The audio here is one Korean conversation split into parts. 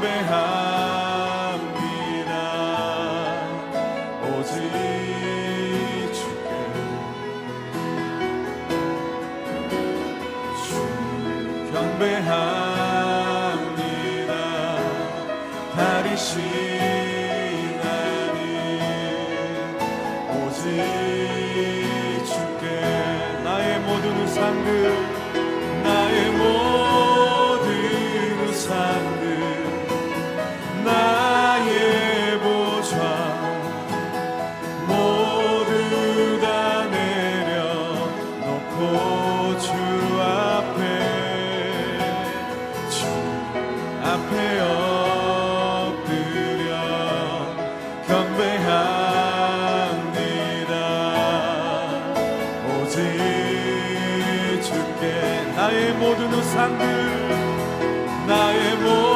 behind. 나의 몸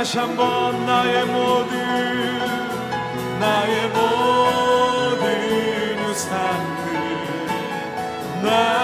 다시 한번 나의 모든 나의 모든 유산들 나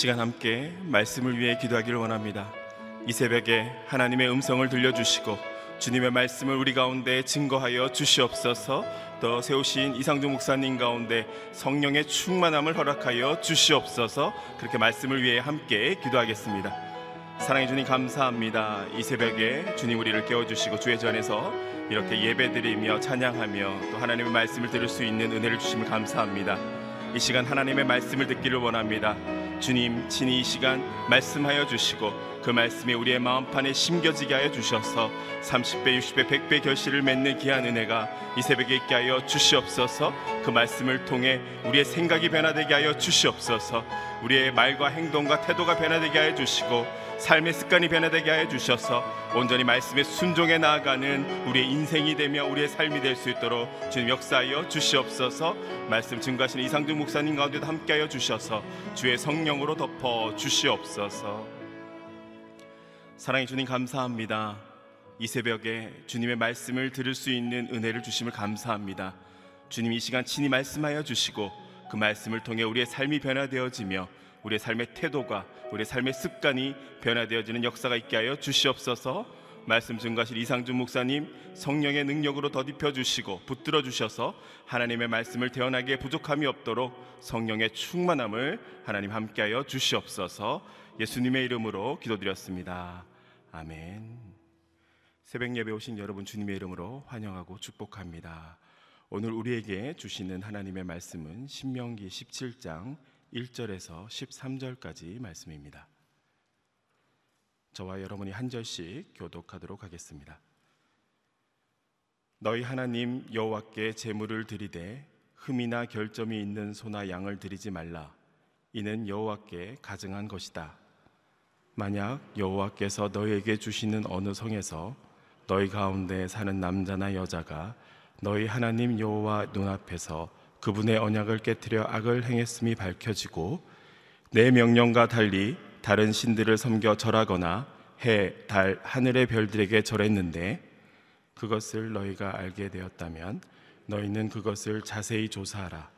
시간 함께 말씀을 위해 기도하기를 원합니다. 이 새벽에 하나님의 음성을 들려주시고 주님의 말씀을 우리 가운데 증거하여 주시옵소서 또 세우신 이상준 목사님 가운데 성령의 충만함을 허락하여 주시옵소서 그렇게 말씀을 위해 함께 기도하겠습니다. 사랑해 주님 감사합니다. 이 새벽에 주님 우리를 깨워주시고 주의 전에서 이렇게 예배드리며 찬양하며 또 하나님의 말씀을 들을 수 있는 은혜를 주심을 감사합니다. 이 시간 하나님의 말씀을 듣기를 원합니다. 주님 친히 이 시간 말씀하여 주시고 그 말씀이 우리의 마음판에 심겨지게 하여 주셔서 30배, 60배, 100배 결실을 맺는 귀한 은혜가 이 새벽에 있게 하여 주시옵소서. 그 말씀을 통해 우리의 생각이 변화되게 하여 주시옵소서. 우리의 말과 행동과 태도가 변화되게 하여 주시고 삶의 습관이 변화되게 하여 주셔서 온전히 말씀에 순종해 나아가는 우리의 인생이 되며 우리의 삶이 될 수 있도록 주님 역사하여 주시옵소서. 말씀 증거하시는 이상준 목사님 가운데도 함께하여 주셔서 주의 성령으로 덮어 주시옵소서 사랑해 주님 감사합니다. 이 새벽에 주님의 말씀을 들을 수 있는 은혜를 주심을 감사합니다. 주님 이 시간 친히 말씀하여 주시고 그 말씀을 통해 우리의 삶이 변화되어지며 우리의 삶의 태도가 우리의 삶의 습관이 변화되어지는 역사가 있게 하여 주시옵소서. 말씀 증거하실 이상준 목사님 성령의 능력으로 덧입혀 주시고 붙들어 주셔서 하나님의 말씀을 태어나게 부족함이 없도록 성령의 충만함을 하나님 함께하여 주시옵소서. 예수님의 이름으로 기도드렸습니다. 아멘. 새벽 예배 오신 여러분 주님의 이름으로 환영하고 축복합니다. 오늘 우리에게 주시는 하나님의 말씀은 신명기 17장 1절에서 13절까지 말씀입니다. 저와 여러분이 한 절씩 교독하도록 하겠습니다. 너희 하나님 여호와께 제물을 드리되 흠이나 결점이 있는 소나 양을 드리지 말라. 이는 여호와께 가증한 것이다. 만약 여호와께서 너희에게 주시는 어느 성에서 너희 가운데 사는 남자나 여자가 너희 하나님 여호와 눈앞에서 그분의 언약을 깨뜨려 악을 행했음이 밝혀지고 내 명령과 달리 다른 신들을 섬겨 절하거나 해, 달, 하늘의 별들에게 절했는데 그것을 너희가 알게 되었다면 너희는 그것을 자세히 조사하라.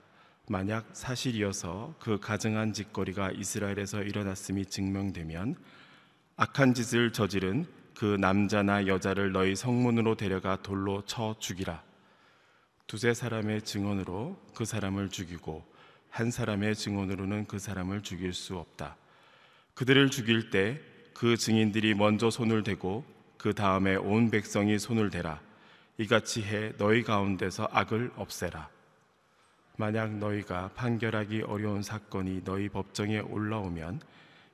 만약 사실이어서 그 가증한 짓거리가 이스라엘에서 일어났음이 증명되면 악한 짓을 저지른 그 남자나 여자를 너희 성문으로 데려가 돌로 쳐 죽이라. 두세 사람의 증언으로 그 사람을 죽이고 한 사람의 증언으로는 그 사람을 죽일 수 없다. 그들을 죽일 때 그 증인들이 먼저 손을 대고 그 다음에 온 백성이 손을 대라. 이같이 해 너희 가운데서 악을 없애라. 만약 너희가 판결하기 어려운 사건이 너희 법정에 올라오면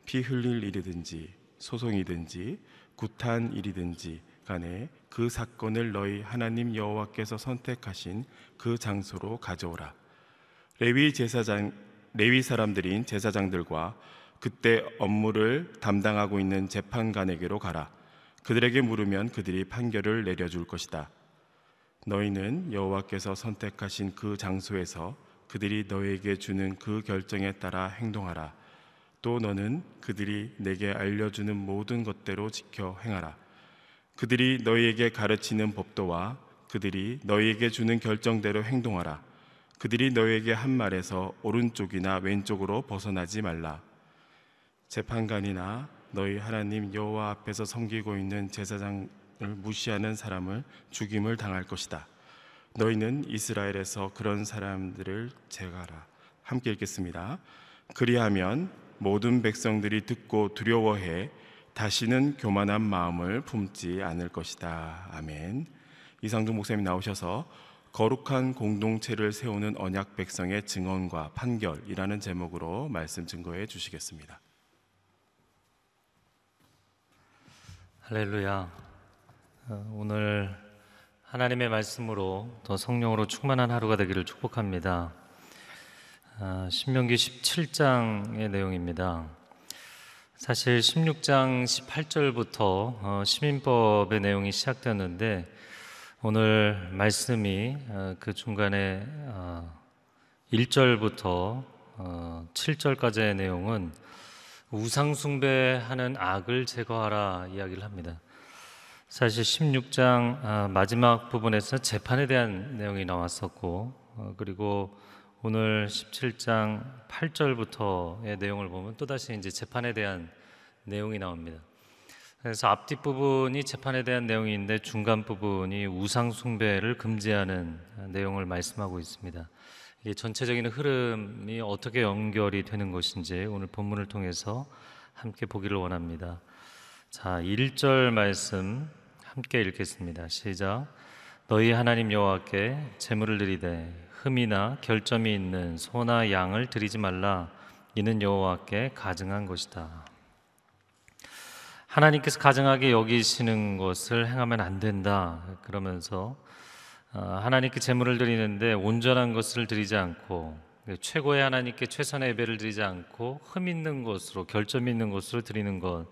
피 흘릴 일이든지 소송이든지 구탄 일이든지 간에 그 사건을 너희 하나님 여호와께서 선택하신 그 장소로 가져오라. 레위 제사장 레위 사람들인 제사장들과 그때 업무를 담당하고 있는 재판관에게로 가라. 그들에게 물으면 그들이 판결을 내려줄 것이다. 너희는 여호와께서 선택하신 그 장소에서 그들이 너희에게 주는 그 결정에 따라 행동하라. 또 너는 그들이 내게 알려주는 모든 것대로 지켜 행하라. 그들이 너희에게 가르치는 법도와 그들이 너희에게 주는 결정대로 행동하라. 그들이 너희에게 한 말에서 오른쪽이나 왼쪽으로 벗어나지 말라. 재판관이나 너희 하나님 여호와 앞에서 섬기고 있는 제사장을 무시하는 사람을 죽임을 당할 것이다. 너희는 이스라엘에서 그런 사람들을 제거하라. 함께 읽겠습니다. 그리하면 모든 백성들이 듣고 두려워해 다시는 교만한 마음을 품지 않을 것이다. 아멘. 이상준 목사님 나오셔서 거룩한 공동체를 세우는 언약 백성의 증언과 판결이라는 제목으로 말씀 증거해 주시겠습니다. 할렐루야. 어, 오늘 하나님의 말씀으로 더 성령으로 충만한 하루가 되기를 축복합니다. 아, 신명기 17장의 내용입니다. 사실 16장 18절부터 어, 시민법의 내용이 시작되었는데 오늘 말씀이 어, 그 중간에 1절부터 어, 7절까지의 내용은 우상 숭배하는 악을 제거하라 이야기를 합니다. 사실 16장 아, 마지막 부분에서 재판에 대한 내용이 나왔었고 어, 그리고 오늘 17장 8절부터의 내용을 보면 또다시 이제 재판에 대한 내용이 나옵니다. 그래서 앞뒷 부분이 재판에 대한 내용인데 중간 부분이 우상 숭배를 금지하는 내용을 말씀하고 있습니다. 이 전체적인 흐름이 어떻게 연결이 되는 것인지 오늘 본문을 통해서 함께 보기를 원합니다. 자, 1절 말씀 함께 읽겠습니다. 시작. 너희 하나님 여호와께 제물을 드리되 흠이나 결점이 있는 소나 양을 드리지 말라. 이는 여호와께 가증한 것이다. 하나님께서 가증하게 여기시는 것을 행하면 안 된다. 그러면서 어, 하나님께 제물을 드리는데 온전한 것을 드리지 않고 최고의 하나님께 최선의 예배를 드리지 않고 흠 있는 것으로 결점 있는 것으로 드리는 것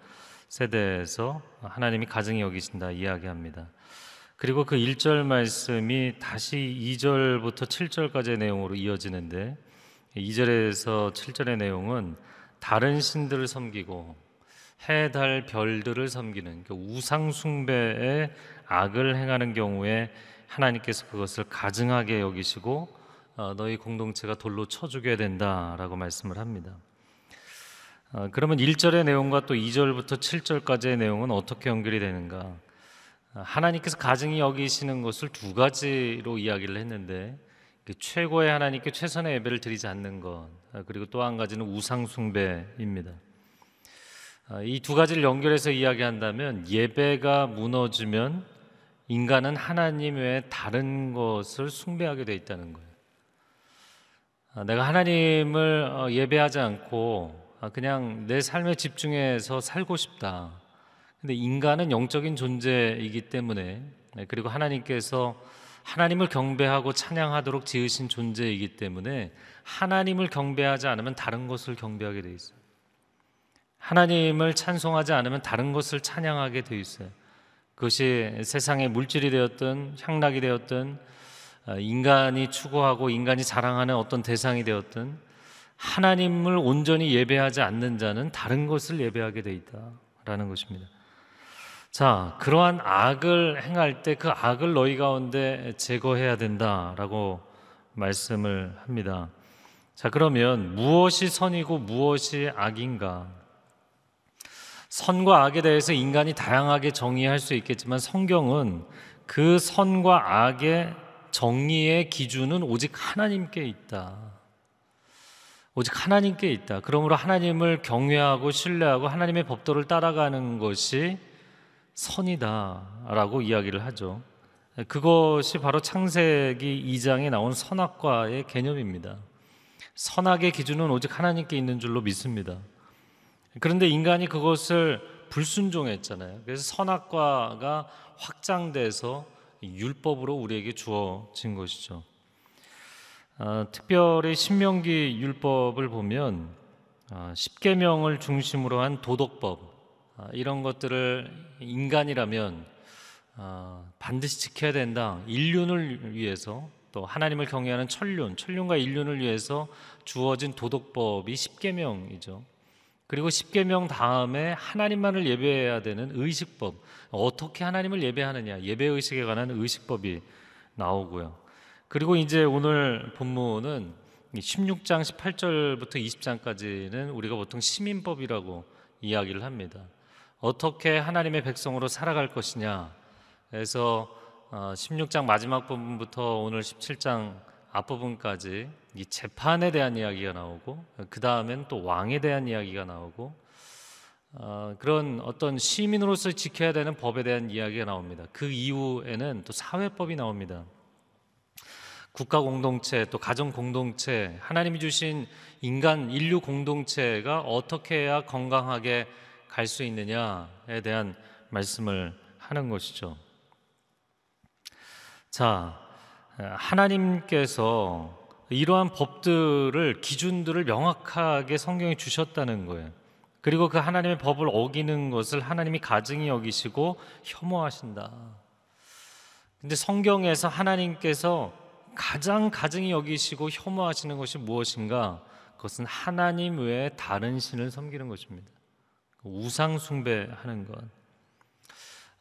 에 대해서 하나님이 가증히 여기신다 이야기합니다. 그리고 그 1절 말씀이 다시 2절부터 7절까지의 내용으로 이어지는데 2절에서 7절의 내용은 다른 신들을 섬기고 해, 달, 별들을 섬기는 그 우상 숭배의 악을 행하는 경우에 하나님께서 그것을 가증하게 여기시고 어, 너희 공동체가 돌로 쳐 죽여야 된다라고 말씀을 합니다. 어, 그러면 1절의 내용과 또 2절부터 7절까지의 내용은 어떻게 연결이 되는가? 어, 하나님께서 가증히 여기시는 것을 두 가지로 이야기를 했는데 그 최고의 하나님께 최선의 예배를 드리지 않는 것 그리고 또 한 가지는 우상 숭배입니다. 이 두 가지를 연결해서 이야기한다면 예배가 무너지면 인간은 하나님 외에 다른 것을 숭배하게 돼 있다는 거예요. 아, 내가 하나님을 어, 예배하지 않고 아, 그냥 내 삶에 집중해서 살고 싶다. 근데 인간은 영적인 존재이기 때문에 네, 그리고 하나님께서 하나님을 경배하고 찬양하도록 지으신 존재이기 때문에 하나님을 경배하지 않으면 다른 것을 경배하게 돼 있어요. 하나님을 찬송하지 않으면 다른 것을 찬양하게 돼 있어요. 그것이 세상의 물질이 되었든 향락이 되었든 어, 인간이 추구하고 인간이 자랑하는 어떤 대상이 되었든 하나님을 온전히 예배하지 않는 자는 다른 것을 예배하게 돼 있다라는 것입니다. 자, 그러한 악을 행할 때 그 악을 너희 가운데 제거해야 된다라고 말씀을 합니다. 자, 그러면 무엇이 선이고 무엇이 악인가? 선과 악에 대해서 인간이 다양하게 정의할 수 있겠지만 성경은 그 선과 악의 정의의 기준은 오직 하나님께 있다. 오직 하나님께 있다. 그러므로 하나님을 경외하고 신뢰하고 하나님의 법도를 따라가는 것이 선이다라고 이야기를 하죠. 그것이 바로 창세기 2장에 나온 선악과의 개념입니다. 선악의 기준은 오직 하나님께 있는 줄로 믿습니다. 그런데 인간이 그것을 불순종했잖아요. 그래서 선악과가 확장돼서 율법으로 우리에게 주어진 것이죠. 어, 특별히 신명기 율법을 보면 어, 십계명을 중심으로 한 도덕법 어, 이런 것들을 인간이라면 어, 반드시 지켜야 된다. 인륜을 위해서 또 하나님을 경외하는 천륜, 천륜과 인륜을 위해서 주어진 도덕법이 십계명이죠. 그리고 십계명 다음에 하나님만을 예배해야 되는 의식법. 어떻게 하나님을 예배하느냐? 예배 의식에 관한 의식법이 나오고요. 그리고 이제 오늘 본문은 16장 18절부터 20장까지는 우리가 보통 시민법이라고 이야기를 합니다. 어떻게 하나님의 백성으로 살아갈 것이냐. 그래서 16장 어, 마지막 부분부터 오늘 17장 앞부분까지 이 재판에 대한 이야기가 나오고 그 다음엔 또 왕에 대한 이야기가 나오고 어, 그런 어떤 시민으로서 지켜야 되는 법에 대한 이야기가 나옵니다. 그 이후에는 또 사회법이 나옵니다. 국가 공동체 또 가정 공동체 하나님이 주신 인간 인류 공동체가 어떻게 해야 건강하게 갈 수 있느냐에 대한 말씀을 하는 것이죠. 자, 하나님께서 이러한 법들을 기준들을 명확하게 성경에 주셨다는 거예요. 그리고 그 하나님의 법을 어기는 것을 하나님이 가증히 여기시고 혐오하신다. 근데 성경에서 하나님께서 가장 가증히 여기시고 혐오하시는 것이 무엇인가? 그것은 하나님 외에 다른 신을 섬기는 것입니다. 우상 숭배하는 것.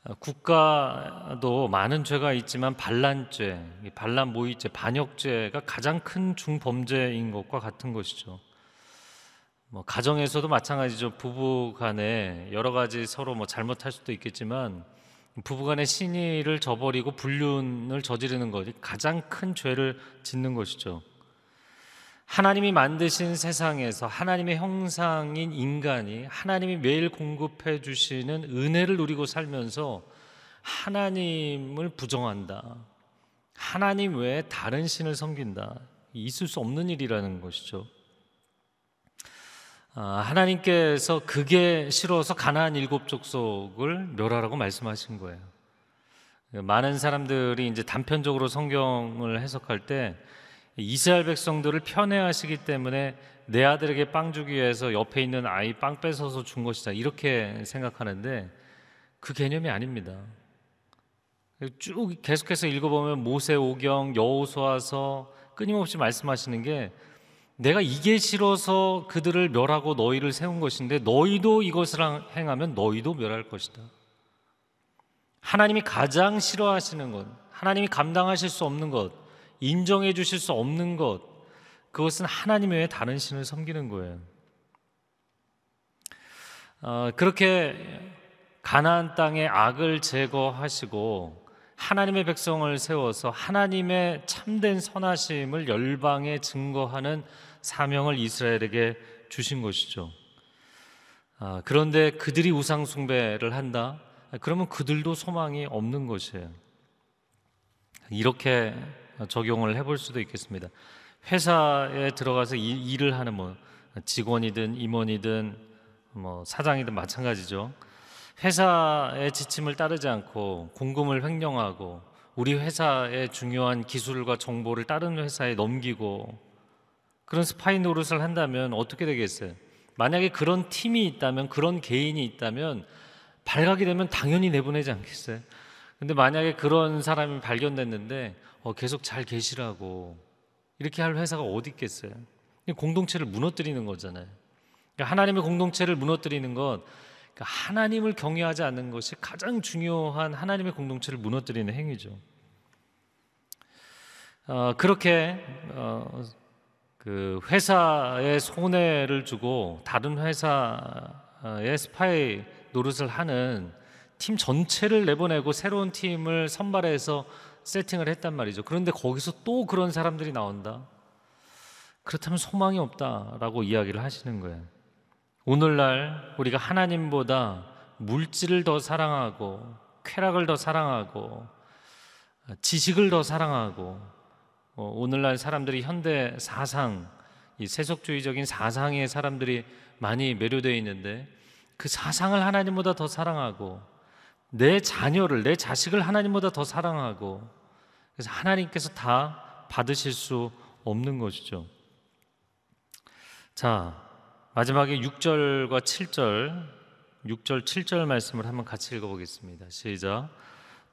어, 국가도 많은 죄가 있지만 반란죄, 반란 모의죄, 반역죄가 가장 큰 중범죄인 것과 같은 것이죠. 뭐 가정에서도 마찬가지죠. 부부 간에 여러 가지 서로 뭐 잘못할 수도 있겠지만 부부간의 신의를 저버리고 불륜을 저지르는 것이 가장 큰 죄를 짓는 것이죠. 하나님이 만드신 세상에서 하나님의 형상인 인간이 하나님이 매일 공급해 주시는 은혜를 누리고 살면서 하나님을 부정한다. 하나님 외에 다른 신을 섬긴다. 있을 수 없는 일이라는 것이죠. 아, 하나님께서 그게 싫어서 가나안 일곱 족속을 멸하라고 말씀하신 거예요. 많은 사람들이 이제 단편적으로 성경을 해석할 때 이스라엘 백성들을 편애하시기 때문에 내 아들에게 빵 주기 위해서 옆에 있는 아이 빵 뺏어서 준 것이다 이렇게 생각하는데 그 개념이 아닙니다. 쭉 계속해서 읽어보면 모세오경 여호수아서 끊임없이 말씀하시는 게 내가 이게 싫어서 그들을 멸하고 너희를 세운 것인데 너희도 이것을 행하면 너희도 멸할 것이다. 하나님이 가장 싫어하시는 것, 하나님이 감당하실 수 없는 것, 인정해 주실 수 없는 것, 그것은 하나님 외에 다른 신을 섬기는 거예요. 어, 그렇게 가나안 땅의 악을 제거하시고 하나님의 백성을 세워서 하나님의 참된 선하심을 열방에 증거하는 사명을 이스라엘에게 주신 것이죠. 아, 그런데 그들이 우상 숭배를 한다. 그러면 그들도 소망이 없는 것이에요. 이렇게 적용을 해볼 수도 있겠습니다. 회사에 들어가서 일, 을 하는 뭐 직원이든 임원이든 뭐 사장이든 마찬가지죠. 회사의 지침을 따르지 않고 공금을 횡령하고 우리 회사의 중요한 기술과 정보를 다른 회사에 넘기고 그런 스파이 노릇을 한다면 어떻게 되겠어요? 만약에 그런 팀이 있다면 그런 개인이 있다면 발각이 되면 당연히 내보내지 않겠어요? 근데 만약에 그런 사람이 발견됐는데 어, 계속 잘 계시라고 이렇게 할 회사가 어디 있겠어요? 공동체를 무너뜨리는 거잖아요. 그러니까 하나님의 공동체를 무너뜨리는 것, 그러니까 하나님을 경외하지 않는 것이 가장 중요한 하나님의 공동체를 무너뜨리는 행위죠. 어, 그렇게 어, 그 회사에 손해를 주고 다른 회사의 스파이 노릇을 하는 팀 전체를 내보내고 새로운 팀을 선발해서 세팅을 했단 말이죠. 그런데 거기서 또 그런 사람들이 나온다. 그렇다면 소망이 없다라고 이야기를 하시는 거예요. 오늘날 우리가 하나님보다 물질을 더 사랑하고 쾌락을 더 사랑하고 지식을 더 사랑하고 어, 오늘날 사람들이 현대 사상, 이 세속주의적인 사상에 사람들이 많이 매료되어 있는데 그 사상을 하나님보다 더 사랑하고 내 자녀를 내 자식을 하나님보다 더 사랑하고 그래서 하나님께서 다 받으실 수 없는 것이죠. 자, 마지막에 6절과 7절 6절 7절 말씀을 한번 같이 읽어 보겠습니다. 시작.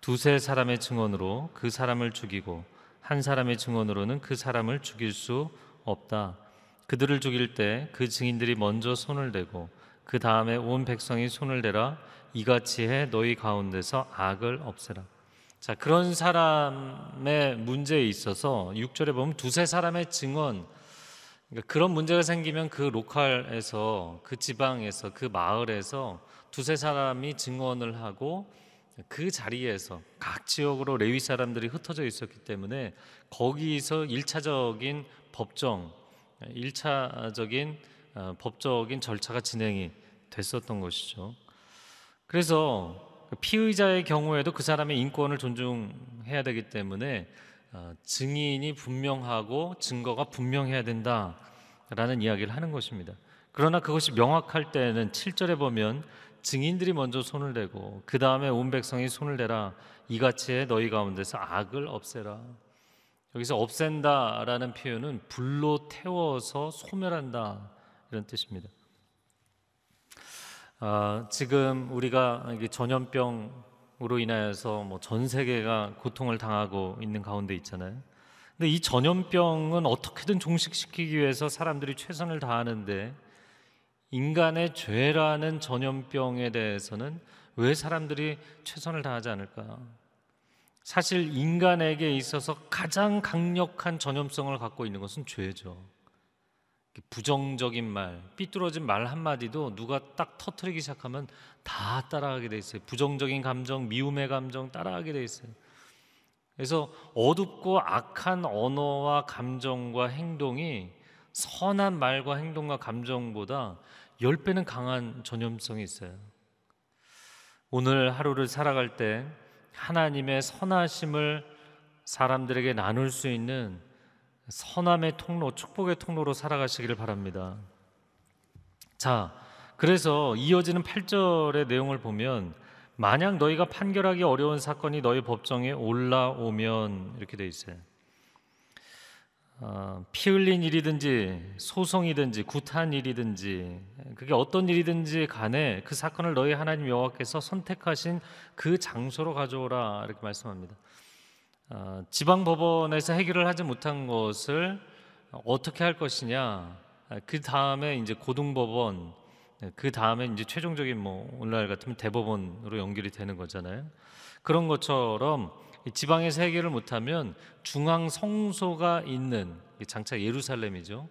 두세 사람의 증언으로 그 사람을 죽이고 한 사람의 증언으로는 그 사람을 죽일 수 없다. 그들을 죽일 때 그 증인들이 먼저 손을 대고 그 다음에 온 백성이 손을 대라 이같이 해 너희 가운데서 악을 없애라. 자, 그런 사람의 문제에 있어서 6절에 보면 두세 사람의 증언 그러니까 그런 문제가 생기면 그 로컬에서 그 지방에서 그 마을에서 두세 사람이 증언을 하고 그 자리에서 각 지역으로 레위 사람들이 흩어져 있었기 때문에 거기서 일차적인 법정, 일차적인 어, 법적인 절차가 진행이 됐었던 것이죠. 그래서 피의자의 경우에도 그 사람의 인권을 존중해야 되기 때문에 어, 증인이 분명하고 증거가 분명해야 된다라는 이야기를 하는 것입니다. 그러나 그것이 명확할 때는 7절에 보면 증인들이 먼저 손을 대고 그 다음에 온 백성이 손을 대라 이같이 해 너희 가운데서 악을 없애라. 여기서 없앤다라는 표현은 불로 태워서 소멸한다 이런 뜻입니다. 아, 지금 우리가 전염병 으로 인하여서 뭐 전 세계가 고통을 당하고 있는 가운데 있잖아요. 근데 이 전염병은 어떻게든 종식시키기 위해서 사람들이 최선을 다하는데 인간의 죄라는 전염병에 대해서는 왜 사람들이 최선을 다하지 않을까? 사실 인간에게 있어서 가장 강력한 전염성을 갖고 있는 것은 죄죠. 부정적인 말, 삐뚤어진 말 한마디도 누가 딱 터트리기 시작하면 다 따라하게 돼 있어요. 부정적인 감정, 미움의 감정 따라하게 돼 있어요. 그래서 어둡고 악한 언어와 감정과 행동이 선한 말과 행동과 감정보다 열 배는 강한 전염성이 있어요. 오늘 하루를 살아갈 때 하나님의 선하심을 사람들에게 나눌 수 있는 선함의 통로, 축복의 통로로 살아가시기를 바랍니다. 자, 그래서 이어지는 8절의 내용을 보면 만약 너희가 판결하기 어려운 사건이 너희 법정에 올라오면 이렇게 돼 있어요. 어, 피 흘린 일이든지 소송이든지 구타한 일이든지 그게 어떤 일이든지 간에 그 사건을 너희 하나님 여호와께서 선택하신 그 장소로 가져오라 이렇게 말씀합니다. 어, 지방 법원에서 해결을 하지 못한 것을 어떻게 할 것이냐 그 다음에 이제 고등법원 그 다음에 이제 최종적인 뭐 오늘날 같으면 대법원으로 연결이 되는 거잖아요. 그런 것처럼 지방에서 해결을 못하면 중앙 성소가 있는 장차 예루살렘이죠.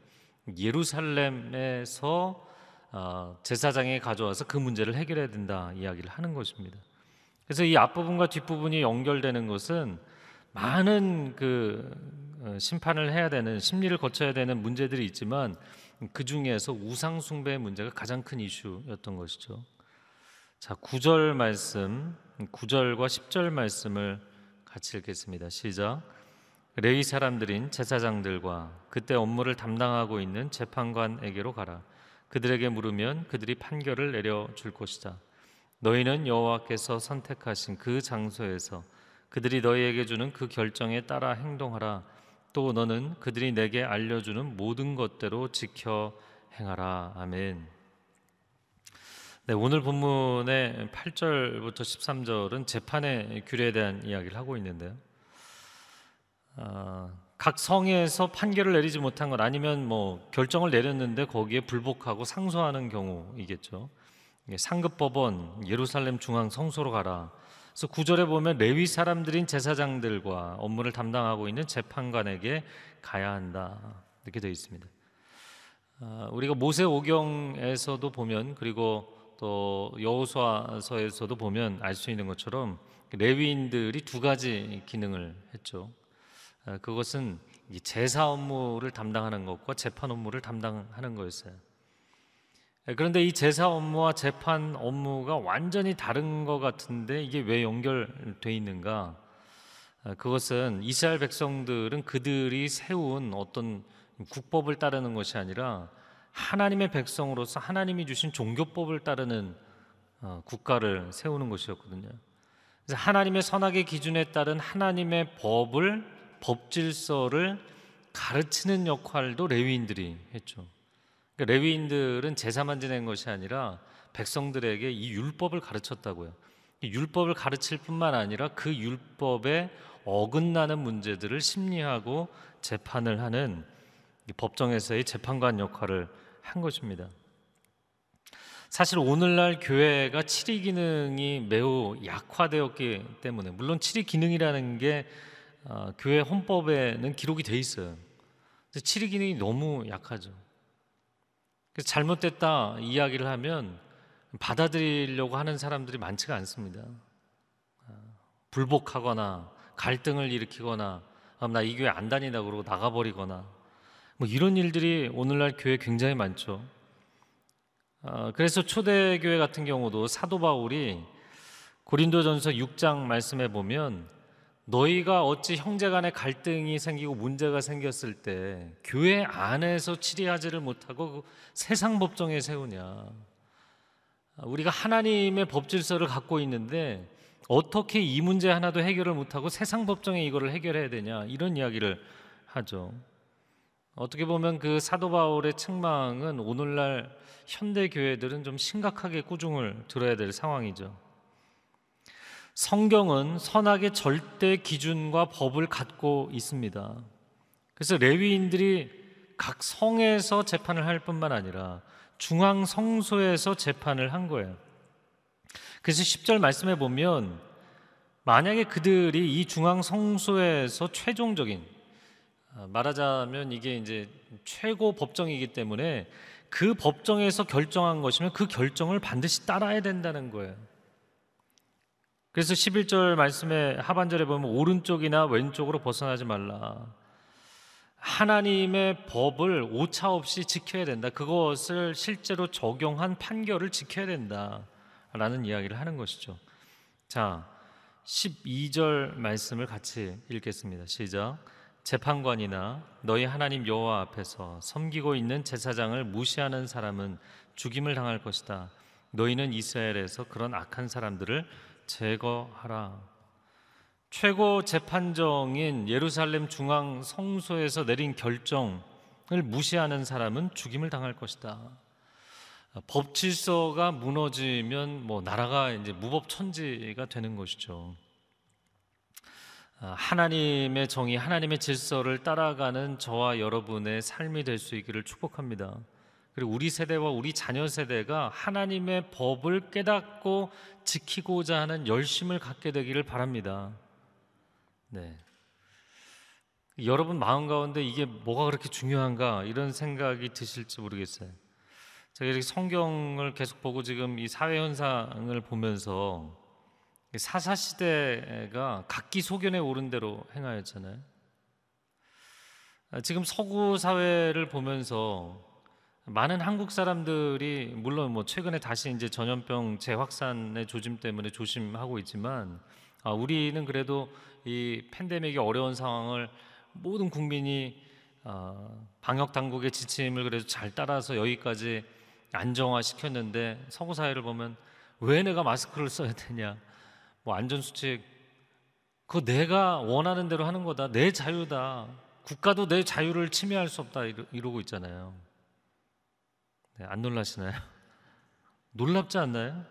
예루살렘에서 어, 제사장에 가져와서 그 문제를 해결해야 된다 이야기를 하는 것입니다. 그래서 이 앞부분과 뒷부분이 연결되는 것은 많은 그 어, 심판을 해야 되는 심리를 거쳐야 되는 문제들이 있지만 그 중에서 우상 숭배의 문제가 가장 큰 이슈였던 것이죠. 자, 9절 말씀, 9절과 10절 말씀을 같이 읽겠습니다. 시작. 레위 사람들인 제사장들과 그때 업무를 담당하고 있는 재판관에게로 가라. 그들에게 물으면 그들이 판결을 내려 줄 것이다. 너희는 여호와께서 선택하신 그 장소에서 그들이 너희에게 주는 그 결정에 따라 행동하라. 또 너는 그들이 내게 알려주는 모든 것대로 지켜 행하라. 아멘. 네, 오늘 본문의 8절부터 13절은 재판의 규례에 대한 이야기를 하고 있는데요. 어, 각 성에서 판결을 내리지 못한 것 아니면 뭐 결정을 내렸는데 거기에 불복하고 상소하는 경우이겠죠. 상급 법원 예루살렘 중앙 성소로 가라. 그래서 구절에 보면 레위 사람들인 제사장들과 업무를 담당하고 있는 재판관에게 가야 한다 이렇게 되어 있습니다. 어, 우리가 모세 오경에서도 보면 그리고 또 여호수아서에서도 보면 알 수 있는 것처럼 레위인들이 두 가지 기능을 했죠. 아, 그것은 제사 업무를 담당하는 것과 재판 업무를 담당하는 거였어요. 아, 그런데 이 제사 업무와 재판 업무가 완전히 다른 것 같은데 이게 왜 연결돼 있는가? 아, 그것은 이스라엘 백성들은 그들이 세운 어떤 국법을 따르는 것이 아니라 하나님의 백성으로서 하나님이 주신 종교법을 따르는 어, 국가를 세우는 것이었거든요. 그래서 하나님의 선악의 기준에 따른 하나님의 법을 법 질서를 가르치는 역할도 레위인들이 했죠. 그러니까 레위인들은 제사만 지낸 것이 아니라 백성들에게 이 율법을 가르쳤다고요. 율법을 가르칠 뿐만 아니라 그 율법에 어긋나는 문제들을 심리하고 재판을 하는 법정에서의 재판관 역할을 한 것입니다. 사실 오늘날 교회가 치리 기능이 매우 약화되었기 때문에 물론 치리 기능이라는 게 어, 교회 헌법에는 기록이 돼 있어요. 치리 기능이 너무 약하죠. 그래서 잘못됐다 이야기를 하면 받아들이려고 하는 사람들이 많지가 않습니다. 어, 불복하거나 갈등을 일으키거나 나 이 교회 안 다니다 그러고 나가버리거나 뭐 이런 일들이 오늘날 교회 굉장히 많죠. 어, 그래서 초대교회 같은 경우도 사도 바울이 고린도전서 6장 말씀에 보면 너희가 어찌 형제 간에 갈등이 생기고 문제가 생겼을 때 교회 안에서 치리하지를 못하고 그 세상 법정에 세우냐. 우리가 하나님의 법 질서를 갖고 있는데 어떻게 이 문제 하나도 해결을 못하고 세상 법정에 이거를 해결해야 되냐 이런 이야기를 하죠. 어떻게 보면 그 사도 바울의 책망은 오늘날 현대 교회들은 좀 심각하게 꾸중을 들어야 될 상황이죠. 성경은 선악의 절대 기준과 법을 갖고 있습니다. 그래서 레위인들이 각 성에서 재판을 할 뿐만 아니라 중앙 성소에서 재판을 한 거예요. 그래서 10절 말씀에 보면 만약에 그들이 이 중앙 성소에서 최종적인 아, 말하자면 이게 이제 최고 법정이기 때문에 그 법정에서 결정한 것이면 그 결정을 반드시 따라야 된다는 거예요. 그래서 11절 말씀에 하반절에 보면 오른쪽이나 왼쪽으로 벗어나지 말라. 하나님의 법을 오차 없이 지켜야 된다. 그것을 실제로 적용한 판결을 지켜야 된다. 라는 이야기를 하는 것이죠. 자, 12절 말씀을 같이 읽겠습니다. 시작. 재판관이나 너희 하나님 여호와 앞에서 섬기고 있는 제사장을 무시하는 사람은 죽임을 당할 것이다. 너희는 이스라엘에서 그런 악한 사람들을 제거하라. 최고 재판정인 예루살렘 중앙 성소에서 내린 결정을 무시하는 사람은 죽임을 당할 것이다. 법 질서가 무너지면 뭐 나라가 이제 무법천지가 되는 것이죠. 하나님의 정의, 하나님의 질서를 따라가는 저와 여러분의 삶이 될 수 있기를 축복합니다. 그리고 우리 세대와 우리 자녀 세대가 하나님의 법을 깨닫고 지키고자 하는 열심을 갖게 되기를 바랍니다. 네. 여러분 마음 가운데 이게 뭐가 그렇게 중요한가 이런 생각이 드실지 모르겠어요. 제가 이렇게 성경을 계속 보고 지금 이 사회 현상을 보면서 사사 시대가 각기 소견에 오른 대로 행하였잖아요. 지금 서구 사회를 보면서 많은 한국 사람들이 물론 뭐 최근에 다시 이제 전염병 재확산의 조짐 때문에 조심하고 있지만 아, 우리는 그래도 이 팬데믹의 어려운 상황을 모든 국민이 어, 방역 당국의 지침을 그래도 잘 따라서 여기까지 안정화 시켰는데 서구 사회를 보면 왜 내가 마스크를 써야 되냐? 뭐 안전 수칙 그거 내가 원하는 대로 하는 거다. 내 자유다. 국가도 내 자유를 침해할 수 없다 이러, 고 있잖아요. 네, 안 놀라시나요? 놀랍지 않나요?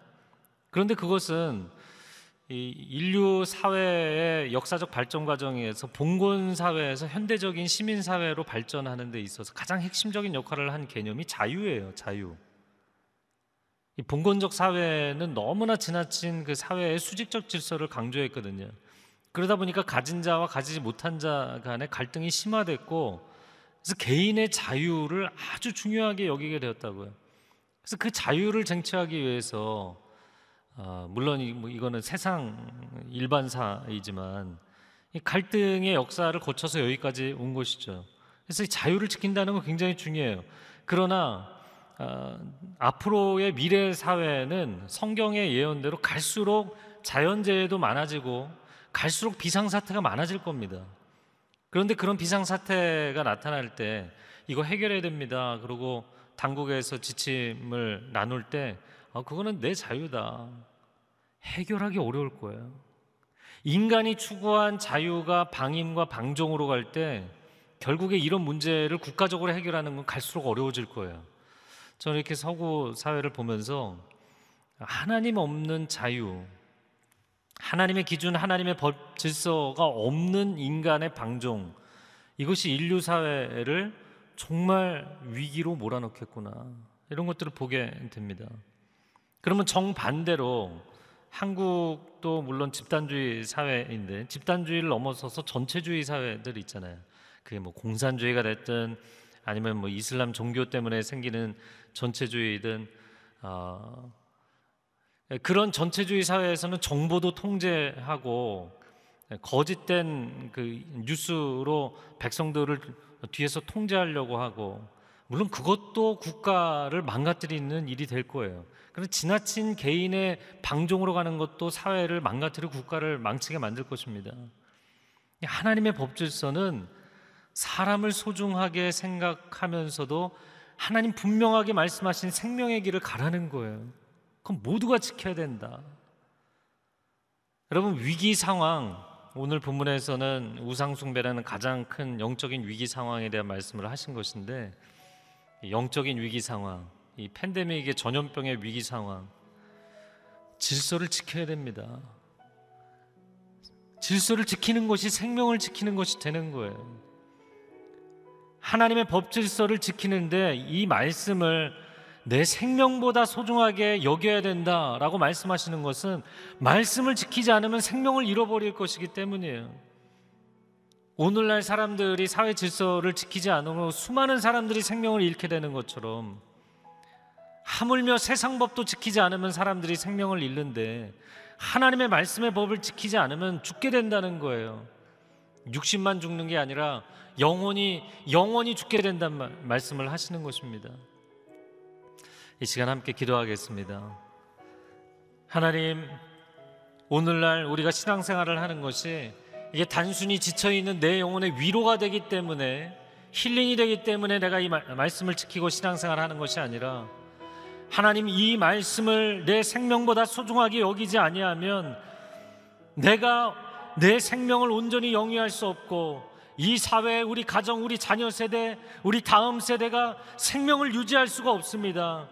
그런데 그것은 인류 사회의 역사적 발전 과정에서 봉건 사회에서 현대적인 시민 사회로 발전하는 데 있어서 가장 핵심적인 역할을 한 개념이 자유예요. 자유. 이 봉건적 사회는 너무나 지나친 그 사회의 수직적 질서를 강조했거든요. 그러다 보니까 가진 자와 가지지 못한 자 간의 갈등이 심화됐고 그래서 개인의 자유를 아주 중요하게 여기게 되었다고요. 그래서 그 자유를 쟁취하기 위해서 어, 물론 이, 뭐 이거는 세상 일반사이지만 이 갈등의 역사를 거쳐서 여기까지 온 것이죠. 그래서 이 자유를 지킨다는 건 굉장히 중요해요. 그러나 어, 앞으로의 미래 사회는 성경의 예언대로 갈수록 자연재해도 많아지고 갈수록 비상사태가 많아질 겁니다. 그런데 그런 비상 사태가 나타날 때 이거 해결해야 됩니다. 그리고 당국에서 지침을 나눌 때 아, 그거는 내 자유다. 해결하기 어려울 거예요. 인간이 추구한 자유가 방임과 방종으로 갈 때 결국에 이런 문제를 국가적으로 해결하는 건 갈수록 어려워질 거예요. 저는 이렇게 서구 사회를 보면서 하나님 없는 자유, 하나님의 기준, 하나님의 법 질서가 없는 인간의 방종, 이것이 인류 사회를 정말 위기로 몰아넣겠구나. 이런 것들을 보게 됩니다. 그러면 정반대로 한국도 물론 집단주의 사회인데 집단주의를 넘어서서 전체주의 사회들 있잖아요. 그게 뭐 공산주의가 됐든 아니면 뭐 이슬람 종교 때문에 생기는 전체주의든 어, 그런 전체주의 사회에서는 정보도 통제하고 거짓된 그 뉴스로 백성들을 뒤에서 통제하려고 하고 물론 그것도 국가를 망가뜨리는 일이 될 거예요. 그런 지나친 개인의 방종으로 가는 것도 사회를 망가뜨리고 국가를 망치게 만들 것입니다. 하나님의 법 질서는 사람을 소중하게 생각하면서도 하나님 분명하게 말씀하신 생명의 길을 가라는 거예요. 그럼 모두가 지켜야 된다. 여러분 위기 상황 오늘 본문에서는 우상숭배라는 가장 큰 영적인 위기 상황에 대한 말씀을 하신 것인데 영적인 위기 상황 이 팬데믹의 전염병의 위기 상황 질서를 지켜야 됩니다. 질서를 지키는 것이 생명을 지키는 것이 되는 거예요. 하나님의 법 질서를 지키는데 이 말씀을 내 생명보다 소중하게 여겨야 된다라고 말씀하시는 것은 말씀을 지키지 않으면 생명을 잃어버릴 것이기 때문이에요. 오늘날 사람들이 사회 질서를 지키지 않으면 수많은 사람들이 생명을 잃게 되는 것처럼 하물며 세상 법도 지키지 않으면 사람들이 생명을 잃는데 하나님의 말씀의 법을 지키지 않으면 죽게 된다는 거예요. 60만 죽는 게 아니라 영원히 영원히 죽게 된다는 말씀을 하시는 것입니다. 이 시간 함께 기도하겠습니다. 하나님 오늘날 우리가 신앙생활을 하는 것이 이게 단순히 지쳐 있는 내 영혼의 위로가 되기 때문에 힐링이 되기 때문에 내가 이 말씀을 지키고 신앙생활하는 것이 아니라 하나님 이 말씀을 내 생명보다 소중하게 여기지 아니하면 내가 내 생명을 온전히 영위할 수 없고 이 사회, 우리 가정, 우리 자녀 세대, 우리 다음 세대가 생명을 유지할 수가 없습니다.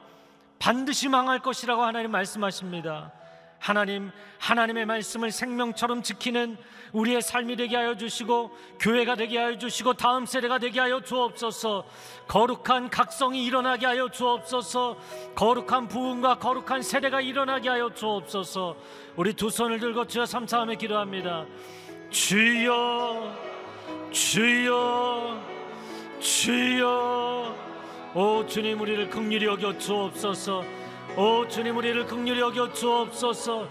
반드시 망할 것이라고 하나님 말씀하십니다. 하나님, 하나님의 말씀을 생명처럼 지키는 우리의 삶이 되게 하여 주시고 교회가 되게 하여 주시고 다음 세대가 되게 하여 주옵소서. 거룩한 각성이 일어나게 하여 주옵소서. 거룩한 부흥과 거룩한 세대가 일어나게 하여 주옵소서. 우리 두 손을 들고 주여 삼사함에 기도합니다. 주여, 주여, 주여. 오 주님 우리를 극률히 여겨 주옵소서. 오 주님 우리를 극률히 여겨 주옵소서.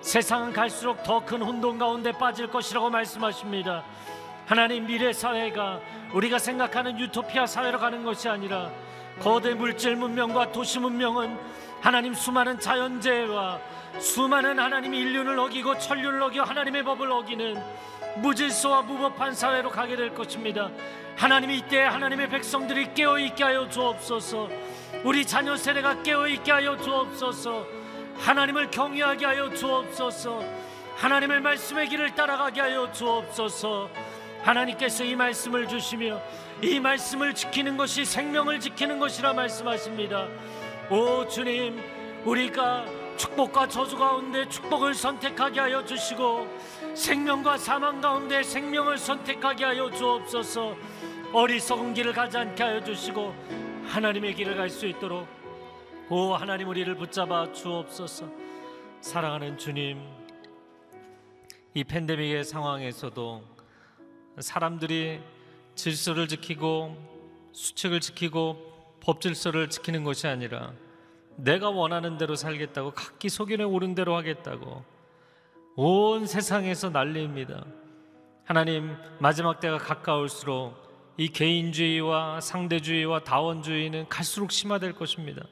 세상은 갈수록 더 큰 혼돈 가운데 빠질 것이라고 말씀하십니다. 하나님 미래 사회가 우리가 생각하는 유토피아 사회로 가는 것이 아니라 거대 물질 문명과 도시 문명은 하나님 수많은 자연재해와 수많은 하나님 인륜을 어기고 천륜을 어겨 하나님의 법을 어기는 무질서와 무법한 사회로 가게 될 것입니다. 하나님이 이때 하나님의 백성들이 깨어 있게 하여 주옵소서. 우리 자녀 세대가 깨어 있게 하여 주옵소서. 하나님을 경외하게 하여 주옵소서. 하나님의 말씀의 길을 따라가게 하여 주옵소서. 하나님께서 이 말씀을 주시며 이 말씀을 지키는 것이 생명을 지키는 것이라 말씀하십니다. 오 주님, 우리가 축복과 저주 가운데 축복을 선택하게 하여 주시고 생명과 사망 가운데 생명을 선택하게 하여 주옵소서. 어리석은 길을 가지 않게 하여 주시고 하나님의 길을 갈 수 있도록 오 하나님 우리를 붙잡아 주옵소서. 사랑하는 주님, 이 팬데믹의 상황에서도 사람들이 질서를 지키고 수칙을 지키고 법 질서를 지키는 것이 아니라 내가 원하는 대로 살겠다고 각기 소견에 오른 대로 하겠다고 온 세상에서 난리입니다. 하나님 마지막 때가 가까울수록 이 개인주의와 상대주의와 다원주의는 갈수록 심화될 것입니다.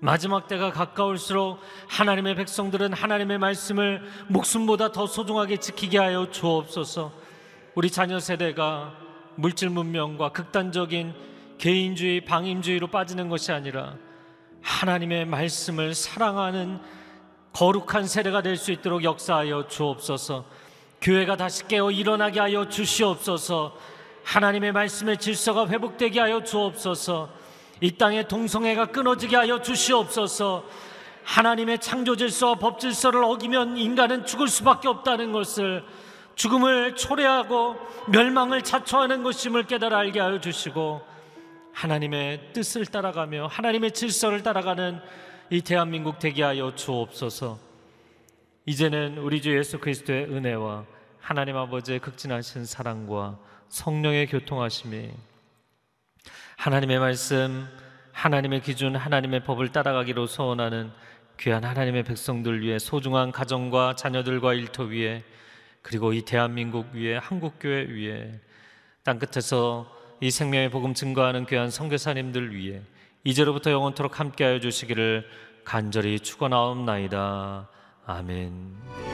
마지막 때가 가까울수록 하나님의 백성들은 하나님의 말씀을 목숨보다 더 소중하게 지키게 하여 주옵소서. 우리 자녀 세대가 물질 문명과 극단적인 개인주의, 방임주의로 빠지는 것이 아니라 하나님의 말씀을 사랑하는 거룩한 세대가 될 수 있도록 역사하여 주옵소서. 교회가 다시 깨어 일어나게 하여 주시옵소서. 하나님의 말씀의 질서가 회복되게 하여 주옵소서. 이 땅의 동성애가 끊어지게 하여 주시옵소서. 하나님의 창조 질서와 법 질서를 어기면 인간은 죽을 수밖에 없다는 것을 죽음을 초래하고 멸망을 자초하는 것임을 깨달아 알게 하여 주시고 하나님의 뜻을 따라가며 하나님의 질서를 따라가는 이 대한민국 되게 하여 주옵소서. 이제는 우리 주 예수 그리스도의 은혜와 하나님 아버지의 극진하신 사랑과 성령의 교통하심이 하나님의 말씀, 하나님의 기준, 하나님의 법을 따라가기로 소원하는 귀한 하나님의 백성들 위해 소중한 가정과 자녀들과 일터 위에 그리고 이 대한민국 위에 한국 교회 위에 땅 끝에서 이 생명의 복음 증거하는 귀한 선교사님들 위해 이제로부터 영원토록 함께하여 주시기를 간절히 축원하옵나이다. 아멘.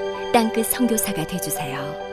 땅끝 선교사가 되주세요.